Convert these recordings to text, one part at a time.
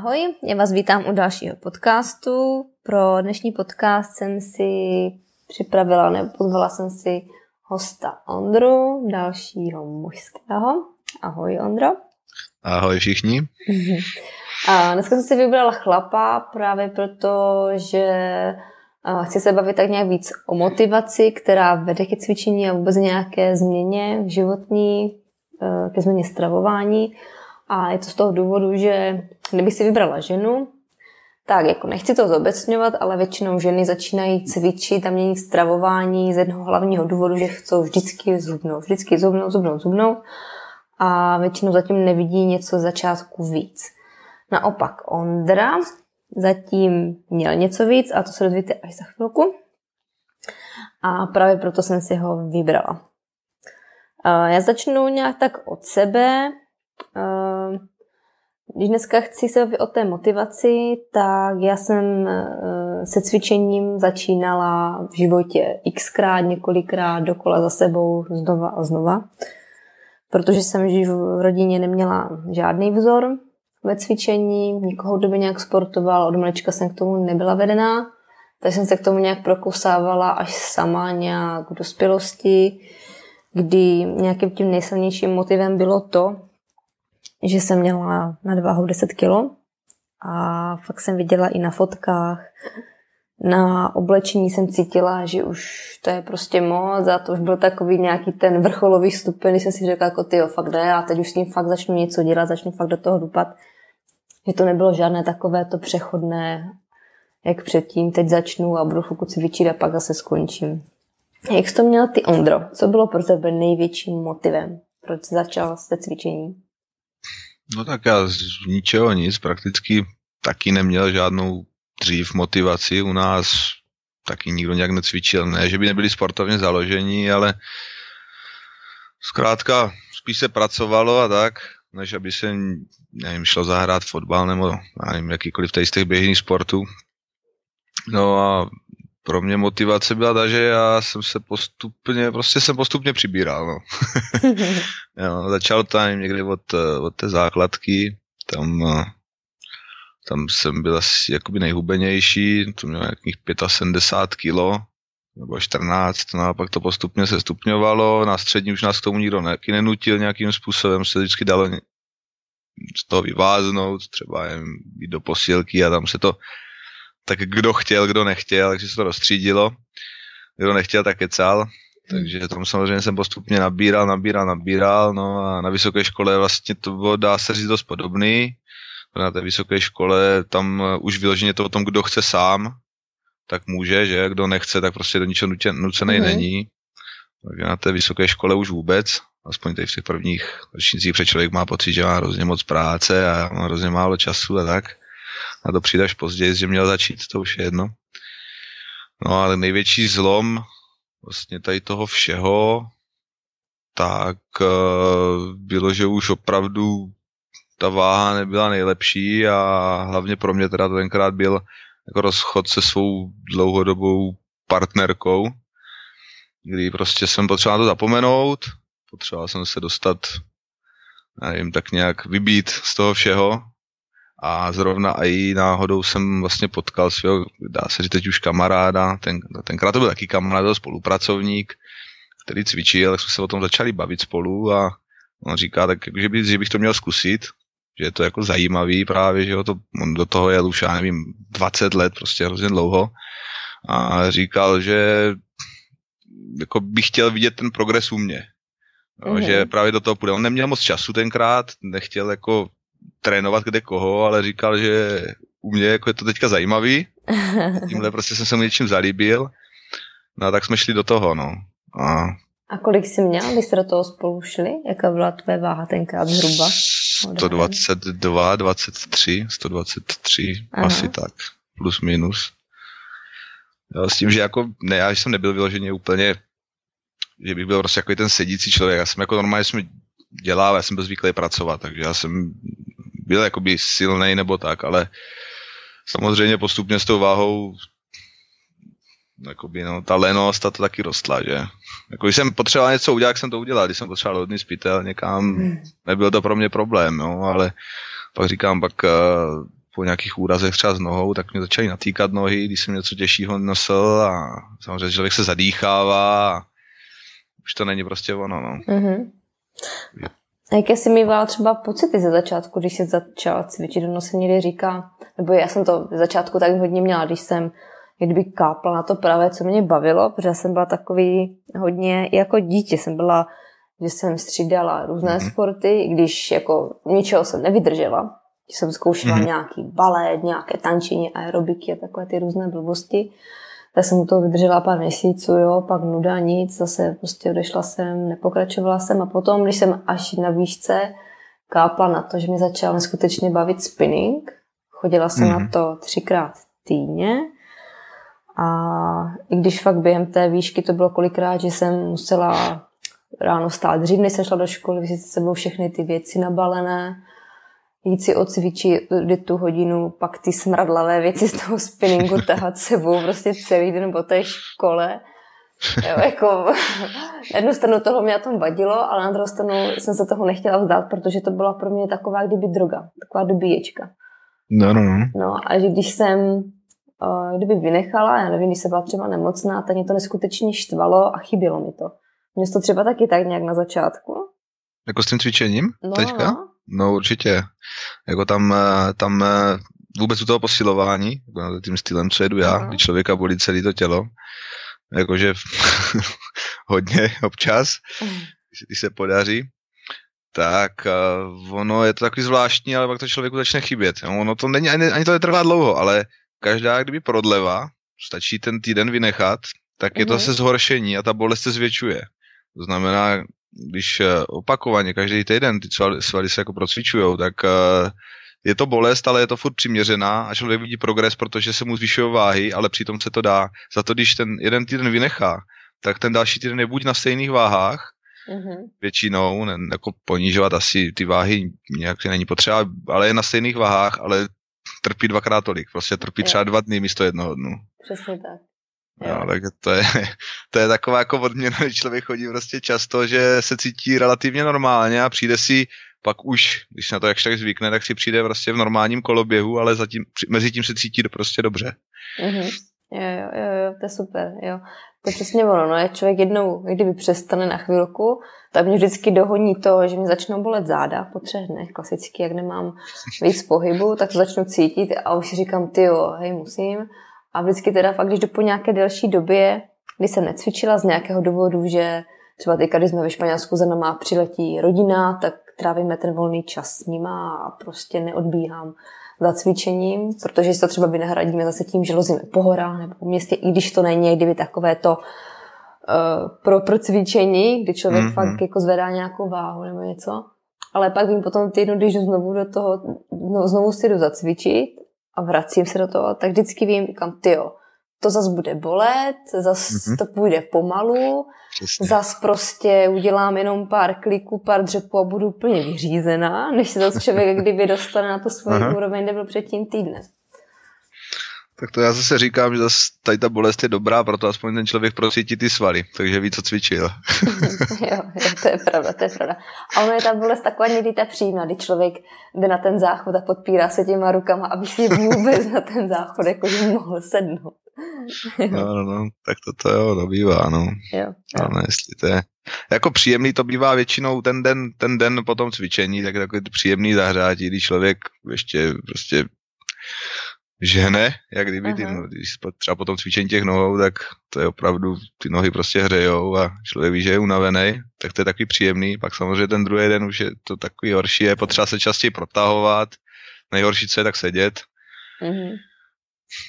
Ahoj, já vás vítám u dalšího podcastu. Pro dnešní podcast jsem si připravila, nebo pozvala jsem si hosta Ondru, dalšího mužského. Ahoj Ondro. Ahoj všichni. A dneska jsem si vybrala chlapa právě proto, že chci se bavit tak nějak víc o motivaci, která vede ke cvičení a vůbec nějaké změně životní, eh, ke změně stravování. A je to z toho důvodu, že kdybych si vybrala ženu, tak jako nechci to zobecňovat, ale většinou ženy začínají cvičit a měnit stravování z jednoho hlavního důvodu, že chcou vždycky zubnout, vždycky zubnout, zubnout, zubnout a většinou zatím nevidí něco z začátku víc. Naopak Ondra zatím měl něco víc a to se dozvíte až za chvilku. A právě proto jsem si ho vybrala. Eh, Já začnu nějak tak od sebe. Když dneska chci se o té motivaci, tak já jsem eh, se cvičením začínala v životě xkrát, několikrát, dokola za sebou, znova a znova. Protože jsem v rodině neměla žádný vzor, ve cvičení, nikoho, kdo by nějak sportoval, od malička jsem k tomu nebyla vedená, takže jsem se k tomu nějak prokousávala až sama nějak v dospělosti, kdy nějakým tím nejsilnějším motivem bylo to, že jsem měla nadváhu 10 kg a fakt jsem viděla i na fotkách, na oblečení jsem cítila, že už to je prostě moc a to už byl takový nějaký ten vrcholový stupeň, kdy jsem si řekla, jako ty fakt jde a teď už s tím fakt začnu něco dělat, začnu fakt do toho dupat. Že to nebylo žádné takové to přechodné, jak předtím, teď začnu a budu chvilku cvičit a pak zase skončím. Jak jsi to měl ty, Ondro? Co bylo pro tebe největším motivem? Proč začal se cvičení? No tak já z ničeho nic, prakticky taky neměl žádnou dřív motivaci u nás, taky nikdo nějak necvičil. Ne, že by nebyli sportovně založení, ale zkrátka spíš se pracovalo a tak, než aby se, nevím, šlo zahrát fotbal nebo nevím, jakýkoliv tady z těch běžných sportů. No a pro mě motivace byla ta, že já jsem se postupně, prostě jsem postupně přibíral, no. jo, začal to nevím, někdy od, od té základky, tam, tam jsem byl asi jakoby nejhubenější, to měl nějakých 75 kilo, nebo 14, no a pak to postupně se stupňovalo, na střední už nás k tomu nikdo ne, nenutil nějakým způsobem, se vždycky dalo z toho vyváznout, třeba jen jít do posilky a tam se to tak kdo chtěl, kdo nechtěl, takže se to rozstřídilo. Kdo nechtěl, tak kecal. Takže tam samozřejmě jsem postupně nabíral, nabíral, nabíral, no a na vysoké škole vlastně to bylo, dá se říct, dost podobný. Na té vysoké škole tam už vyloženě to o tom, kdo chce sám, tak může, že kdo nechce, tak prostě do ničeho nucený mm. není. Takže na té vysoké škole už vůbec, aspoň tady v těch prvních ročnících, protože člověk má pocit, že má hrozně moc práce a má hrozně málo času a tak a to přijde až později, že měl začít, to už je jedno. No ale největší zlom vlastně tady toho všeho, tak uh, bylo, že už opravdu ta váha nebyla nejlepší a hlavně pro mě teda tenkrát byl jako rozchod se svou dlouhodobou partnerkou, kdy prostě jsem potřeboval to zapomenout, potřeboval jsem se dostat, nevím, tak nějak vybít z toho všeho a zrovna i náhodou jsem vlastně potkal svého, dá se říct teď už kamaráda, ten, tenkrát to byl taky kamarád, spolupracovník, který cvičil, tak jsme se o tom začali bavit spolu a on říká, tak že, by, že bych to měl zkusit, že je to jako zajímavý právě, že jo, to, on do toho jel už, já nevím, 20 let, prostě hrozně dlouho a říkal, že jako bych chtěl vidět ten progres u mě. Jo, mm-hmm. že právě do toho půjde. On neměl moc času tenkrát, nechtěl jako trénovat kde koho, ale říkal, že u mě jako je to teďka zajímavý. Tímhle prostě jsem se mu něčím zalíbil. No a tak jsme šli do toho, no. A, a kolik jsi měl, když jste do toho spolu šli? Jaká byla tvoje váha tenkrát zhruba? 122, 23, 123, Aha. asi tak, plus minus. Jo, s tím, že jako, ne, já jsem nebyl vyloženě úplně, že bych byl prostě jako ten sedící člověk. Já jsem jako normálně jsem dělal, já jsem byl zvyklý pracovat, takže já jsem byl jakoby silný nebo tak, ale samozřejmě postupně s tou váhou jakoby, no, ta lenost a to taky rostla, že? Jako, když jsem potřeboval něco udělat, jsem to udělal, když jsem potřeboval hodný spítel někam, hmm. nebyl to pro mě problém, no, ale pak říkám, pak uh, po nějakých úrazech třeba s nohou, tak mě začaly natýkat nohy, když jsem něco těžšího nosil a samozřejmě člověk se zadýchává a už to není prostě ono, no. Mm-hmm. A jaké jsi mývala třeba pocity ze začátku, když jsi začala cvičit, ono se někdy říká, nebo já jsem to ze začátku tak hodně měla, když jsem kdyby kápla na to pravé, co mě bavilo, protože jsem byla takový hodně, jako dítě jsem byla, že jsem střídala různé mm-hmm. sporty, když jako ničeho jsem nevydržela. Jsem zkoušela mm-hmm. nějaký balet, nějaké tančení, aerobiky a takové ty různé blbosti. Tak jsem toho vydržela pár měsíců, jo, pak nuda, nic, zase prostě odešla jsem, nepokračovala jsem a potom, když jsem až na výšce kápla na to, že mě začal neskutečně bavit spinning, chodila jsem mm-hmm. na to třikrát týdně, a i když fakt během té výšky to bylo kolikrát, že jsem musela ráno stát dřív, než jsem šla do školy, vzít se sebou všechny ty věci nabalené, jít si odcvičit tu hodinu, pak ty smradlavé věci z toho spinningu tahat sebou prostě celý den po té škole. Jo, jako, na jednu stranu toho mě na tom vadilo, ale na druhou stranu jsem se toho nechtěla vzdát, protože to byla pro mě taková kdyby droga, taková dobíječka. No, no, no. No a že když jsem kdyby vynechala, já nevím, když se byla třeba nemocná, tak mě to neskutečně štvalo a chybělo mi to. Mě to třeba taky tak nějak na začátku. Jako s tím cvičením no, teďka? No. No určitě. Jako tam, eh, tam eh, vůbec u toho posilování, jako tím stylem, co jedu já, uh-huh. kdy člověka bolí celé to tělo, jakože hodně občas, uh-huh. když se podaří, tak uh, ono je to takový zvláštní, ale pak to člověku začne chybět. Ono to není, ani, ani to netrvá dlouho, ale každá kdyby prodleva, stačí ten týden vynechat, tak je to mhm. se zhoršení a ta bolest se zvětšuje. To znamená, když eh, opakovaně každý týden ty svaly se jako procvičujou, tak eh, je to bolest, ale je to furt přiměřená a člověk vidí progres, protože se mu zvyšují váhy, ale přitom se to dá. Za to, když ten jeden týden vynechá, tak ten další týden je buď na stejných váhách, mm-hmm. většinou, ne, jako ponížovat asi ty váhy nějak není potřeba, ale je na stejných váhách, ale trpí dvakrát tolik. Prostě trpí třeba dva dny místo jednoho dnu. Přesně tak. Jo, tak to je, to je taková jako odměna, když člověk chodí prostě často, že se cítí relativně normálně a přijde si pak už, když na to jakž tak zvykne, tak si přijde prostě v normálním koloběhu, ale zatím, mezi tím se cítí prostě dobře. Mm-hmm. Jo, jo, jo, jo, to je super, jo. To je přesně ono, no, člověk jednou, kdyby přestane na chvilku, tak mě vždycky dohoní to, že mi začnou bolet záda po třech dnech, klasicky, jak nemám víc pohybu, tak to začnu cítit a už si říkám, ty jo, hej, musím. A vždycky teda fakt, když jdu po nějaké delší době, kdy jsem necvičila z nějakého důvodu, že třeba teďka, když jsme ve Španělsku za náma přiletí rodina, tak trávíme ten volný čas s nima a prostě neodbíhám za cvičením, protože si to třeba vynahradíme zase tím, že lozíme po horách nebo po městě, i když to není někdy takové to uh, pro, pro cvičení, kdy člověk mm-hmm. fakt jako zvedá nějakou váhu nebo něco. Ale pak vím potom týdnu, když jdu znovu do toho, no, znovu si jdu zacvičit a vracím se do toho, tak vždycky vím, říkám, ty jo, to zas bude bolet, zas mm-hmm. to půjde pomalu, Přesně. zas prostě udělám jenom pár kliků, pár dřepů a budu úplně vyřízená, než se zase člověk kdyby dostane na to svoji úroveň, kde byl předtím týdne. Tak to já zase říkám, že zase tady ta bolest je dobrá, proto aspoň ten člověk procítí ty svaly, takže ví, co cvičil. jo, jo, to je pravda, to je pravda. A ono je ta bolest taková někdy ta příjemná, kdy člověk jde na ten záchod a podpírá se těma rukama, aby si vůbec na ten záchod jakože mohl sednout. no, no, no, tak to, to jo, to bývá, no. Jo, jo. Ale jestli to je, jako příjemný to bývá většinou ten den, ten den po tom cvičení, tak takový příjemný zahřátí, když člověk ještě prostě žene, jak kdyby ty, no, když třeba po tom cvičení těch nohou, tak to je opravdu, ty nohy prostě hřejou a člověk ví, že je unavený, tak to je takový příjemný. Pak samozřejmě ten druhý den už je to takový horší, je potřeba se častěji protahovat, nejhorší, co je, tak sedět. Mm-hmm.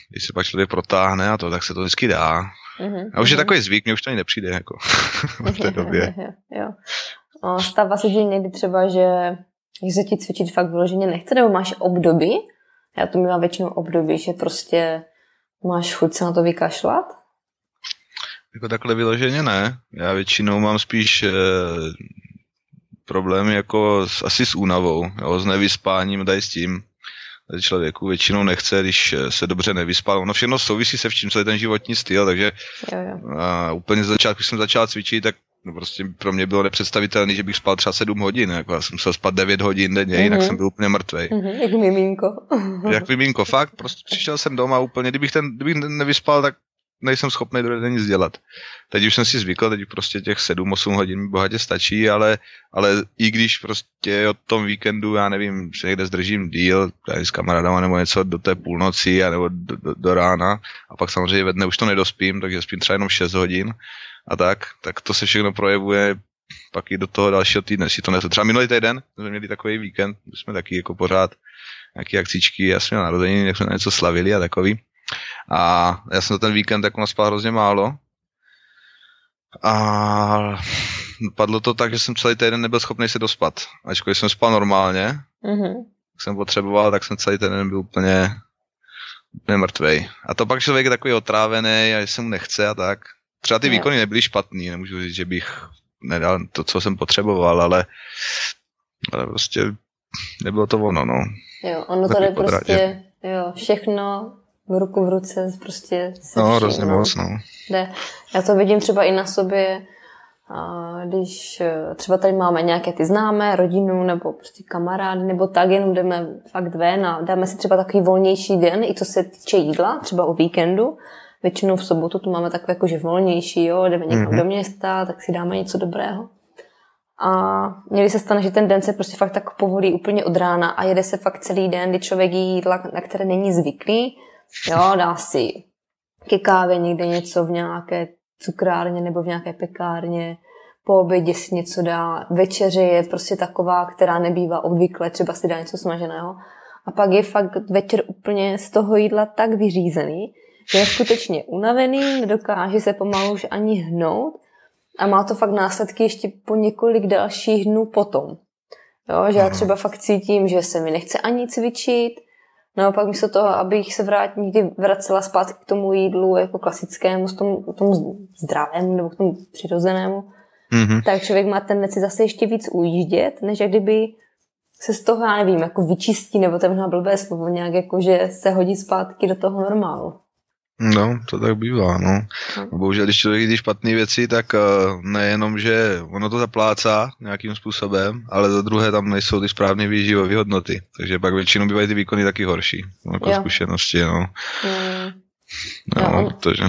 Když se pak člověk protáhne a to, tak se to vždycky dá. Mm-hmm. A už je mhm. takový zvyk, mě už to ani nepřijde jako v té době. jo. O, stává se ti někdy třeba, že když se ti cvičit fakt vyloženě nechce, nebo máš období, já to mám většinou období, že prostě Máš chuť se na to vykašlat? Jako takhle vyloženě ne. Já většinou mám spíš e, problémy jako s, asi s únavou, jo, s nevyspáním, daj s tím. Člověku většinou nechce, když eh, se dobře nevyspal. Ono všechno souvisí se vším, co je ten životní styl, takže jo, jo. A úplně z začátku, když jsem začal cvičit, tak no prostě pro mě bylo nepředstavitelné, že bych spal třeba 7 hodin. Jako já jsem musel spát 9 hodin denně, mm-hmm. jinak mhm. jsem byl úplně mrtvý. Mm-hmm, jak miminko. jak miminko, fakt. Prostě přišel jsem doma úplně, kdybych, ten, kdybych nevyspal, tak nejsem schopný do nic dělat. Teď už jsem si zvykl, teď prostě těch 7-8 hodin mi bohatě stačí, ale, ale i když prostě od tom víkendu, já nevím, se někde zdržím díl, tady s kamarádama nebo něco do té půlnoci nebo do, do, do rána a pak samozřejmě ve dne už to nedospím, takže spím třeba jenom 6 hodin a tak, tak to se všechno projevuje pak i do toho dalšího týdne si to nesu. Třeba minulý týden jsme měli takový víkend, jsme taky jako pořád nějaký akcičky, já jsem měl narozeniny, jak jsme něco slavili a takový. A já jsem ten víkend jako naspal hrozně málo. A padlo to tak, že jsem celý týden nebyl schopný se dospat. Ačkoliv jsem spal normálně, mm-hmm. jak jsem potřeboval, tak jsem celý týden byl úplně, úplně mrtvej. A to pak člověk je takový otrávený a že se mu nechce a tak. Třeba ty výkony nebyly špatný, nemůžu říct, že bych nedal to, co jsem potřeboval, ale, ale prostě nebylo to ono, no. Jo, ono to je prostě, jo, všechno v ruku v ruce prostě se No, hrozně moc, no. Jde. Já to vidím třeba i na sobě, když eh, třeba tady máme nějaké ty známé, rodinu nebo prostě kamarády, nebo tak, jenom jdeme fakt ven a dáme si třeba takový volnější den, i co se týče jídla, třeba o víkendu. Většinou v sobotu tu máme takové jakože volnější, jo, jdeme někam mm-hmm. do města, tak si dáme něco dobrého. A někdy se stane, že ten den se prostě fakt tak povolí úplně od rána a jede se fakt celý den, kdy člověk jí jídla, na které není zvyklý, Jo, dá si ke kávě někde něco v nějaké cukrárně nebo v nějaké pekárně, po obědě si něco dá, večeře je prostě taková, která nebývá obvykle, třeba si dá něco smaženého. A pak je fakt večer úplně z toho jídla tak vyřízený, že je skutečně unavený, nedokáže se pomalu už ani hnout a má to fakt následky ještě po několik dalších dnů potom. Jo, že já třeba fakt cítím, že se mi nechce ani cvičit, Naopak místo toho, abych se vrát, někdy vracela zpátky k tomu jídlu jako klasickému, k tomu, k tomu zdravému nebo k tomu přirozenému, mm-hmm. tak člověk má tendenci zase ještě víc ujíždět, než jak kdyby se z toho, já nevím, jako vyčistí, nebo to je možná blbé slovo, nějak jako, že se hodí zpátky do toho normálu. No, to tak bývá, no. no. Bohužel, když člověk jdí špatné věci, tak uh, nejenom, že ono to zaplácá nějakým způsobem, ale za druhé tam nejsou ty správné výživové hodnoty. Takže pak většinou bývají ty výkony taky horší. No, jako jo. zkušenosti, no. Mm. No, jo, on, protože...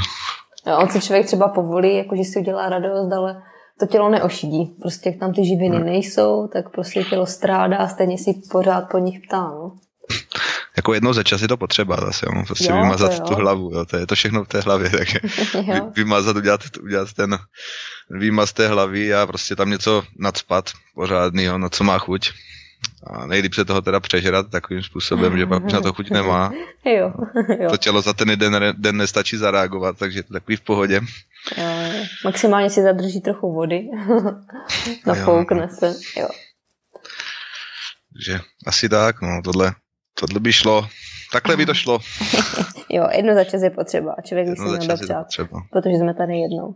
Jo, on si člověk třeba povolí, jako že si udělá radost, ale to tělo neošidí. Prostě jak tam ty živiny hmm. nejsou, tak prostě tělo strádá, stejně si pořád po nich ptá. No jako jednou za čas je to potřeba zase, jo, prostě jo, vymazat tu hlavu, jo, to je to všechno v té hlavě, takže vymazat, udělat, udělat ten výmaz té hlavy a prostě tam něco nadspat pořádného, na co má chuť. A nejlíp se toho teda přežrat takovým způsobem, že pak už na to chuť nemá. jo, jo. To tělo za ten den, den nestačí zareagovat, takže je to takový v pohodě. Jo, maximálně si zadrží trochu vody. Nafoukne se, jo. Takže asi tak, no, tohle Tohle by šlo. Takhle by to šlo. jo, jedno za čas je potřeba. Člověk by si měl dopřát, protože jsme tady jednou.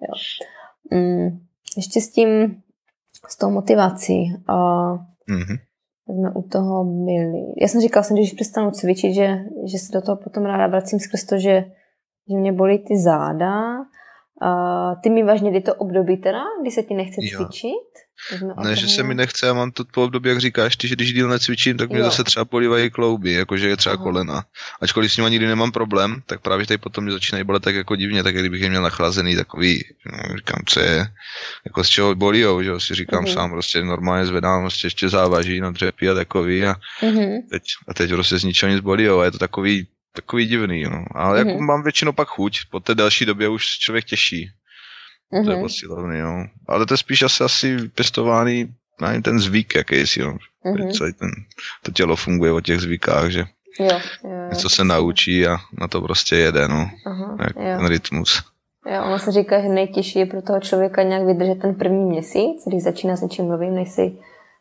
Jo. Mm, ještě s tím, s tou motivací. A mm-hmm. jsme u toho byli. Já jsem říkala, že když přestanu cvičit, že, že se do toho potom ráda vracím skrz to, že, že mě bolí ty záda. A ty mi vážně to období teda, kdy se ti nechce cvičit? Ne, že se mi nechce, já mám to po období, jak říkáš ty, že když díl necvičím, tak mě jo. zase třeba polívají klouby, jakože je třeba Aha. kolena. Ačkoliv s nimi nikdy nemám problém, tak právě tady potom mě začínají bolet tak jako divně, tak kdybych je měl nachlazený takový, no, říkám, co je, jako z čeho bolí, že jo, si říkám uh-huh. sám, prostě normálně zvedám, prostě ještě závaží na dřepy a takový a, uh-huh. teď, a teď prostě z ničeho nic bolí, a je to takový, takový divný, no. Ale uh-huh. jako mám většinou pak chuť, po té další době už člověk těší. Mm-hmm. To je mhm. posilovný, jo. Ale to je spíš asi, asi pěstovaný na ten zvyk jakýsi, jo. Mm-hmm. Celý ten, to tělo funguje o těch zvykách, že jo, jo, něco se naučí a na to prostě jede, no. Aha, Jak jo. ten rytmus. Jo, ono se říká, že nejtěžší je pro toho člověka nějak vydržet ten první měsíc, když začíná s něčím novým, než si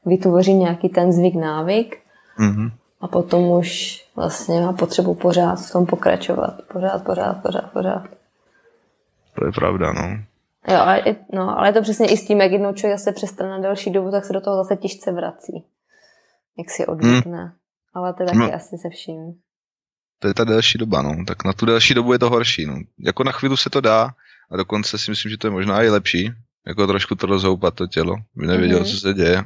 vytvoří nějaký ten zvyk, návyk. Mm-hmm. A potom už vlastně má potřebu pořád v tom pokračovat. Pořád, pořád, pořád, pořád. To je pravda, no. Jo, ale, no, ale je to přesně i s tím, jak jednou člověk zase přestane na delší dobu, tak se do toho zase těžce vrací. Jak si odvykne. Hmm. Ale to je taky no. asi se vším. To je ta delší doba, no. Tak na tu delší dobu je to horší, no. Jako na chvíli se to dá a dokonce si myslím, že to je možná i lepší, jako trošku to rozhoupat to tělo, by nevěděl, mm-hmm. co se děje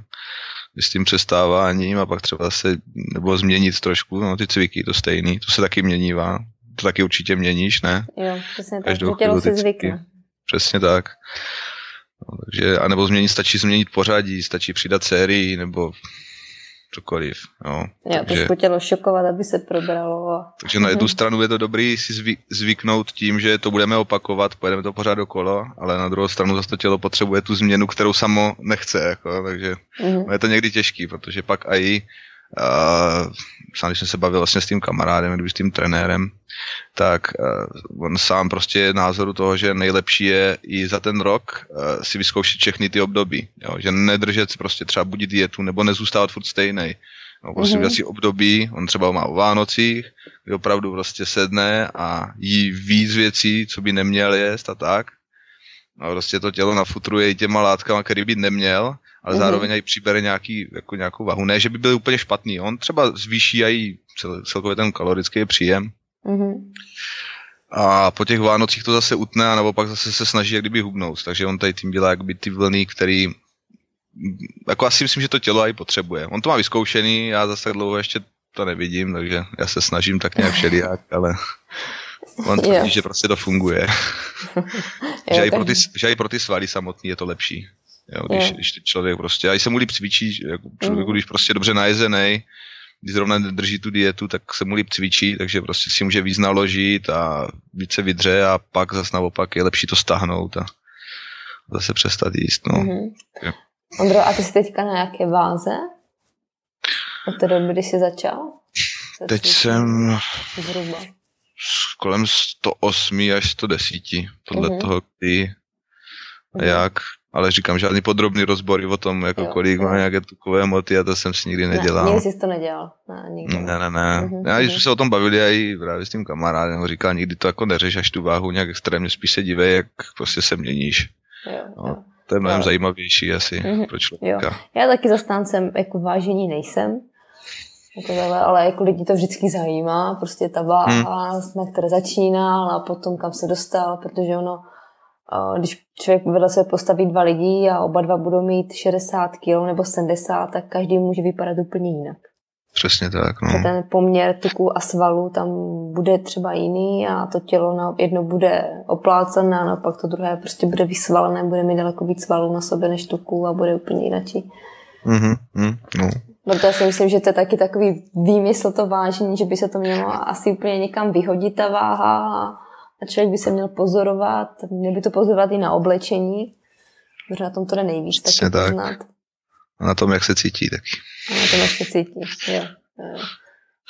s tím přestáváním a pak třeba se, nebo změnit trošku, no ty cviky, to stejný, to se taky měnívá, to taky určitě měníš, ne? Jo, přesně tak, to tělo si zvykne. Přesně tak. No, takže, anebo změnit, stačí změnit pořadí, stačí přidat sérii, nebo cokoliv. Jo. Jo, takže, trošku tělo šokovat, aby se probralo. Takže na jednu mhm. stranu je to dobrý si zvyk, zvyknout tím, že to budeme opakovat, pojedeme to pořád okolo, ale na druhou stranu zase to tělo potřebuje tu změnu, kterou samo nechce. Jako, takže mm-hmm. je to někdy těžký, protože pak i Uh, sám, když jsem se bavil vlastně s tím kamarádem, když s tím trenérem, tak uh, on sám prostě je názoru toho, že nejlepší je i za ten rok uh, si vyzkoušet všechny ty období. Jo? Že nedržet prostě třeba buď dietu, nebo nezůstávat furt stejný. No, prostě mm-hmm. si období, on třeba má o Vánocích, kdy opravdu prostě sedne a jí víc věcí, co by neměl jíst a tak. No, prostě to tělo nafutruje i těma látkama, který by neměl ale mm-hmm. zároveň i přibere nějaký, jako nějakou vahu. Ne, že by byl úplně špatný, on třeba zvýší i cel, celkově ten kalorický příjem. Mm-hmm. A po těch Vánocích to zase utne a naopak zase se snaží jak kdyby hubnout. Takže on tady tím dělá jakby ty vlny, který jako asi myslím, že to tělo i potřebuje. On to má vyzkoušený, já zase dlouho ještě to nevidím, takže já se snažím tak nějak všelijak, ale on tvrdí, že prostě to funguje. že, i pro ty, že i pro ty svaly samotný je to lepší. Jo, když, když člověk prostě, a i se mu líp cvičí, jako člověku, mm. když prostě dobře najezený, když zrovna drží tu dietu, tak se mu líp cvičí, takže prostě si může víc naložit a více vydře a pak zase naopak je lepší to stáhnout a zase přestat jíst. No. Mm-hmm. Ondro, a ty jsi teďka na jaké váze? Od té doby, kdy jsi začal? Teď jsem zhruba. Kolem 108 až 110, podle mm-hmm. toho, kdy a mhm. jak ale říkám, žádný podrobný rozbory o tom, jako jo, kolik jo. má nějaké tukové moty a to jsem si nikdy nedělal. Ne, nikdy jsi to nedělal. Ne, nikdy. ne, ne. ne. Uh-huh, Já, když jsme se o tom bavili i právě s tím kamarádem, říkal, nikdy to jako neřeš až tu váhu nějak extrémně, spíš se dívej, jak prostě se měníš. Jo, no, jo. To je mnohem jo. zajímavější asi uh-huh. pro člověka. Jo. Já taky zastáncem jako vážení nejsem, jako ale jako lidi to vždycky zajímá, prostě ta váha, hmm. na které začínal a potom kam se dostal, protože ono když člověk vedle se postaví dva lidi a oba dva budou mít 60 kg nebo 70, tak každý může vypadat úplně jinak. Přesně tak. No. ten poměr tuků a svalů tam bude třeba jiný a to tělo na jedno bude oplácené a naopak to druhé prostě bude vysvalené, bude mít daleko víc svalů na sobě než tuků a bude úplně jinačí. Mm-hmm, mm, no. Proto si myslím, že to je taky takový výmysl to vážení, že by se to mělo asi úplně někam vyhodit ta váha a člověk by se měl pozorovat, měl by to pozorovat i na oblečení, protože na tom to jde nejvíc taky tak. poznat. A na tom, jak se cítí taky. A na tom, jak se cítí, jo.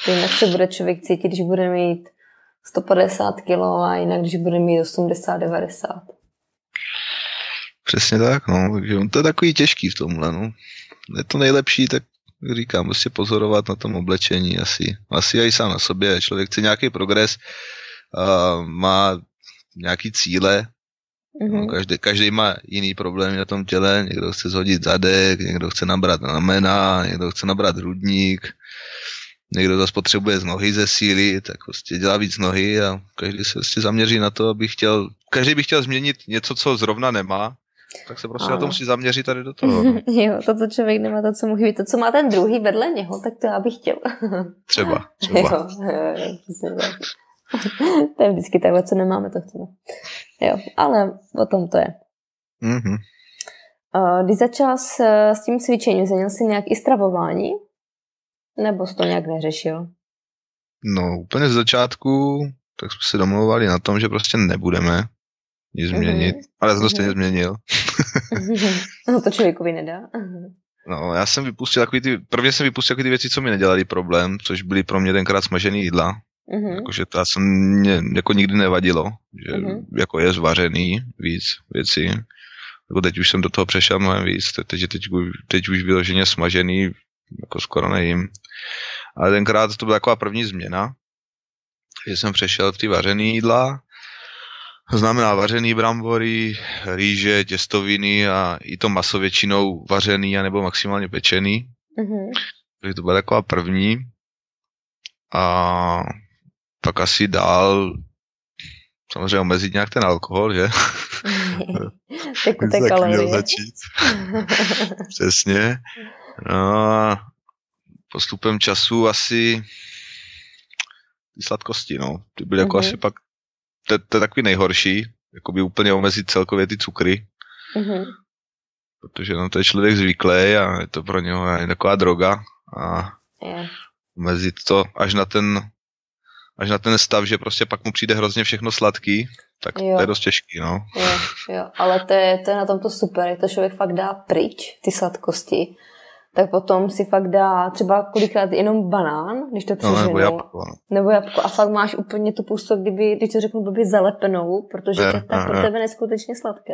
To jinak se bude člověk cítit, když bude mít 150 kg a jinak, když bude mít 80-90. Přesně tak, no. Takže to je takový těžký v tomhle, no. Je to nejlepší, tak říkám, prostě pozorovat na tom oblečení asi. Asi i sám na sobě. Člověk chce nějaký progres, uh, má nějaký cíle, Mm-hmm. No, každý, každý má jiný problém na tom těle, někdo chce zhodit zadek, někdo chce nabrat ramena, někdo chce nabrat hrudník, někdo zase potřebuje z nohy ze síly, tak prostě dělá víc nohy a každý se prostě zaměří na to, aby chtěl, každý by chtěl změnit něco, co zrovna nemá, tak se prostě ano. na to musí zaměřit tady do toho. No. jo, to, co člověk nemá, to, co mu chybí, to, co má ten druhý vedle něho, tak to já bych chtěl. třeba, třeba. Jo, jo, jo, to je vždycky takhle, co nemáme, to chceme. Jo, ale o tom to je. Mm-hmm. Když začal s, s tím cvičením, změnil jsi nějak i stravování? Nebo jsi to nějak neřešil? No, úplně z začátku, tak jsme se domlouvali na tom, že prostě nebudeme nic mhm. změnit, mm-hmm. ale jsem to stejně mm-hmm. změnil. no to člověkovi nedá. No, já jsem vypustil takový ty, prvně jsem vypustil takový ty věci, co mi nedělali problém, což byly pro mě tenkrát smažený jídla. Mm-hmm. Jakože to jsem mě jako nikdy nevadilo, že mm-hmm. jako je zvařený víc věcí. Jako teď už jsem do toho přešel mnohem víc, teď, teď, teď už vyloženě smažený, jako skoro nejím. Ale tenkrát to byla taková první změna, že jsem přešel ty vařený jídla, znamená vařený brambory, rýže, těstoviny a i to maso většinou vařený a nebo maximálně pečený. Mhm. Takže to byla taková první. A pak asi dál samozřejmě omezit nějak ten alkohol, že? Tekuté kalorie. začít. Přesně. No a postupem času asi ty sladkosti, no. Ty byly jako Mhm. asi pak, to, to je takový nejhorší, jako by úplně omezit celkově ty cukry, Mhm. protože no to je člověk zvyklý a je to pro něho je taková droga a Je. omezit to až na ten až na ten stav, že prostě pak mu přijde hrozně všechno sladký, tak Jo. to je dost těžký, no. Jo, jo, ale to je, to je na tomto super, jak to člověk fakt dá pryč, ty sladkosti, tak potom si fakt dá třeba kolikrát jenom banán, když to no přeženu, nebo jabko, no. nebo jabko a fakt máš úplně tu pustu, kdyby, když to řeknu, blbě zalepenou, protože Je, to je tak pro tebe neskutečně sladké.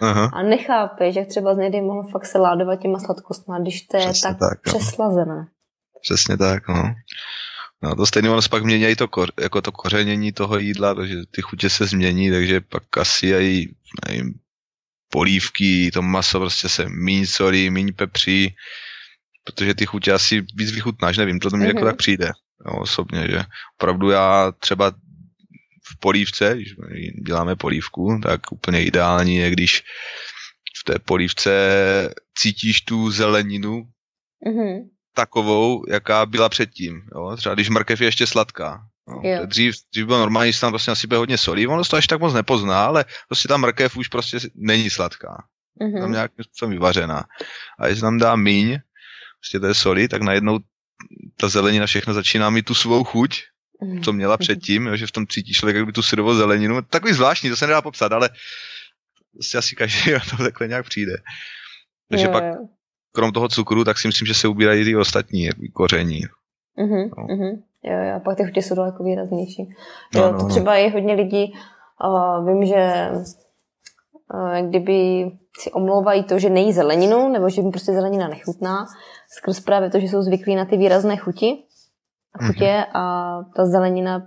Aha, A nechápeš, jak třeba z někdy mohl fakt se ládovat těma sladkostma, když to je Přesně tak, tak, jo. přeslazené. přesně tak, no. No to stejně ono se pak mění i to, koř, jako to kořenění toho jídla, takže ty chutě se změní, takže pak asi i nevím, polívky, to maso prostě se míň solí, míň pepří, protože ty chutě asi víc vychutnáš, nevím, to, mi Mhm. jako tak přijde, no, osobně, že opravdu já třeba v polívce, když děláme polívku, tak úplně ideální je, když v té polívce cítíš tu zeleninu, Mhm. takovou, jaká byla předtím. Jo? Třeba když mrkev je ještě sladká. No, Jo. dřív, dřív bylo normální, že tam prostě nasype hodně solí, ono to až tak moc nepozná, ale prostě ta mrkev už prostě není sladká. Tam Mhm. nějakým způsobem vyvařená. A jestli tam dá míň, prostě té soli, tak najednou ta zelenina všechno začíná mít tu svou chuť, Mhm. co měla předtím, jo, že v tom cítí člověk jak by tu syrovou zeleninu. Takový zvláštní, to se nedá popsat, ale prostě asi každý na to takhle nějak přijde. Takže Jo, pak jo. krom toho cukru, tak si myslím, že se ubírají ty ostatní jakoby koření. Mhm, No. mhm. Jo, jo, a pak ty chutě jsou daleko výraznější. No, Jo, no, to no. třeba je hodně lidí, uh, vím, že jak kdyby si omlouvají to, že nejí zeleninu, nebo že jim prostě zelenina nechutná, skrz právě to, že jsou zvyklí na ty výrazné chuti, chutě a ta zelenina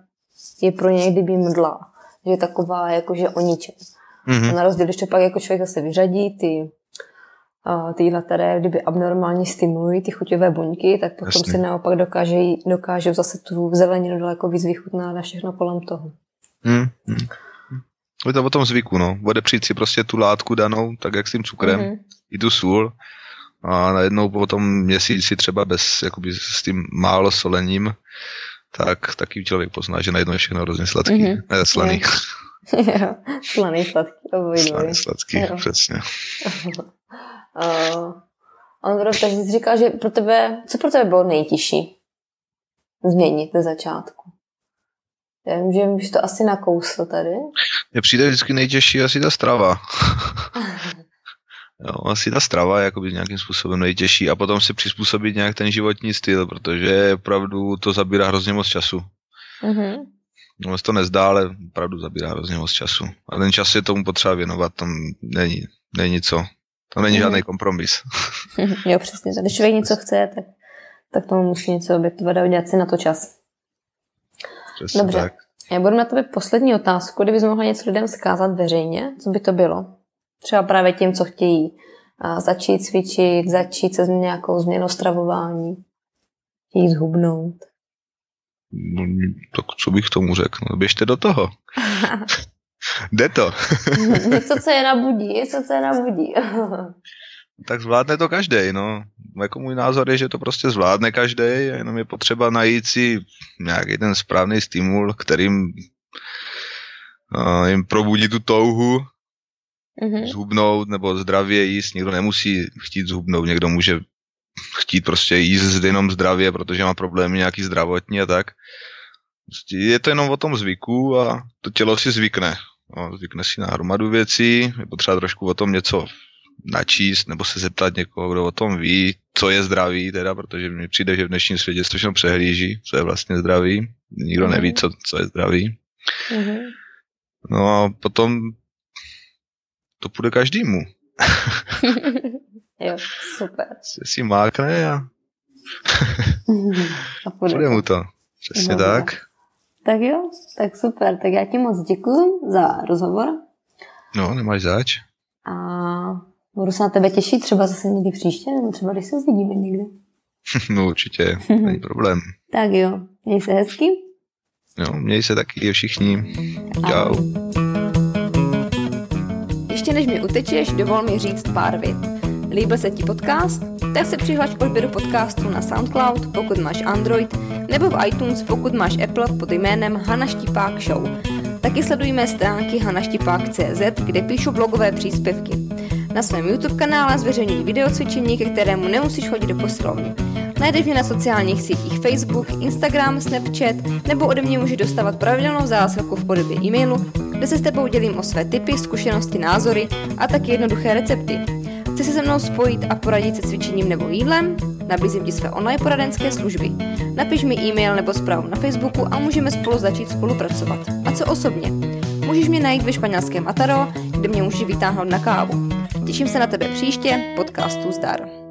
je pro ně kdyby mdla. Že je taková jakože o ničem. A Mhm. na rozdíl, když to pak jako člověk zase vyřadí, ty a tyhle, které kdyby abnormálně stimulují ty chuťové buňky, tak potom Jasně. si naopak dokáže, dokážou zase tu zeleninu daleko víc vychutnat a všechno kolem toho. Hmm. Je to o tom zvyku, no. Odepřít si prostě tu látku danou, tak jak s tím cukrem, Mhm. i tu sůl. A najednou po tom měsíci třeba bez, jakoby s tím málo solením, tak taky člověk pozná, že najednou je všechno hrozně sladký. Mhm. Mm-hmm. Ne, slaný. jo, slaný, sladký, obojí slaný, sladký, Jo. přesně. Uh, Ondro, takže jsi říkal, že pro tebe, co pro tebe bylo nejtěžší změnit ze začátku? Já vím, že bys to asi nakousl tady. Mně přijde vždycky nejtěžší asi ta strava. Jo, asi ta strava je jakoby nějakým způsobem nejtěžší a potom si přizpůsobit nějak ten životní styl, protože opravdu to zabírá hrozně moc času. Mhm. No, se to nezdá, ale opravdu zabírá hrozně moc času. A ten čas je tomu potřeba věnovat, tam není, není co. Tam není Mhm. žádný kompromis. jo, přesně. Když člověk něco chce, tak, tak tomu musí něco obětovat a udělat si na to čas. Přesně Dobře. tak. Já budu na tebe poslední otázku, kdybys mohla něco lidem zkázat veřejně, co by to bylo? Třeba právě tím, co chtějí a začít cvičit, začít se s nějakou změnou stravování, chtějí zhubnout. No, tak co bych tomu řekl? No, běžte do toho. Jde to. něco, co je nabudí, něco, co je nabudí. tak zvládne to každý, no. Jako můj názor je, že to prostě zvládne každý, jenom je potřeba najít si nějaký ten správný stimul, kterým uh, jim probudí tu touhu Mhm. zhubnout nebo zdravě jíst. Někdo nemusí chtít zhubnout, někdo může chtít prostě jíst jenom zdravě, protože má problémy nějaký zdravotní a tak. Prostě je to jenom o tom zvyku a to tělo si zvykne. No, zvykne si na hromadu věcí, je potřeba trošku o tom něco načíst nebo se zeptat někoho, kdo o tom ví, co je zdravý, teda, protože mi přijde, že v dnešním světě všechno přehlíží, co je vlastně zdravý. Nikdo Mhm. neví, co, co je zdravý. Mhm. No a potom to půjde každému. jo, super. Se si mákne a A půjde mu to. Přesně Dobře. tak. Tak jo, tak super. Tak já ti moc děkuju za rozhovor No, nemáš zač. a budu se na tebe těšit třeba zase někdy příště, nebo třeba když se uvidíme někdy. No určitě, není problém. Tak jo, měj se hezky. No, měj se taky všichni. Čau. Ještě než mi utečeš, dovol mi říct pár vět. Líbil se ti podcast? Tak se přihlaš k odběru podcastu na SoundCloud, pokud máš Android, nebo v iTunes, pokud máš Apple pod jménem Hana Štipák Show. Taky sleduj mé stránky hanaštipák.cz, kde píšu blogové příspěvky. Na svém YouTube kanále zveřejňuji videocvičení, ke kterému nemusíš chodit do posilovny. Najdeš mě na sociálních sítích Facebook, Instagram, Snapchat nebo ode mě můžeš dostávat pravidelnou zásilku v podobě e-mailu, kde se s tebou dělím o své tipy, zkušenosti, názory a taky jednoduché recepty. Chci se se mnou spojit a poradit se cvičením nebo jídlem? Nabízím ti své online poradenské služby. Napiš mi e-mail nebo zprávu na Facebooku a můžeme spolu začít spolupracovat. A co osobně? Můžeš mě najít ve španělském Ataro, kde mě můžeš vytáhnout na kávu. Těším se na tebe příště, podcastu Zdar.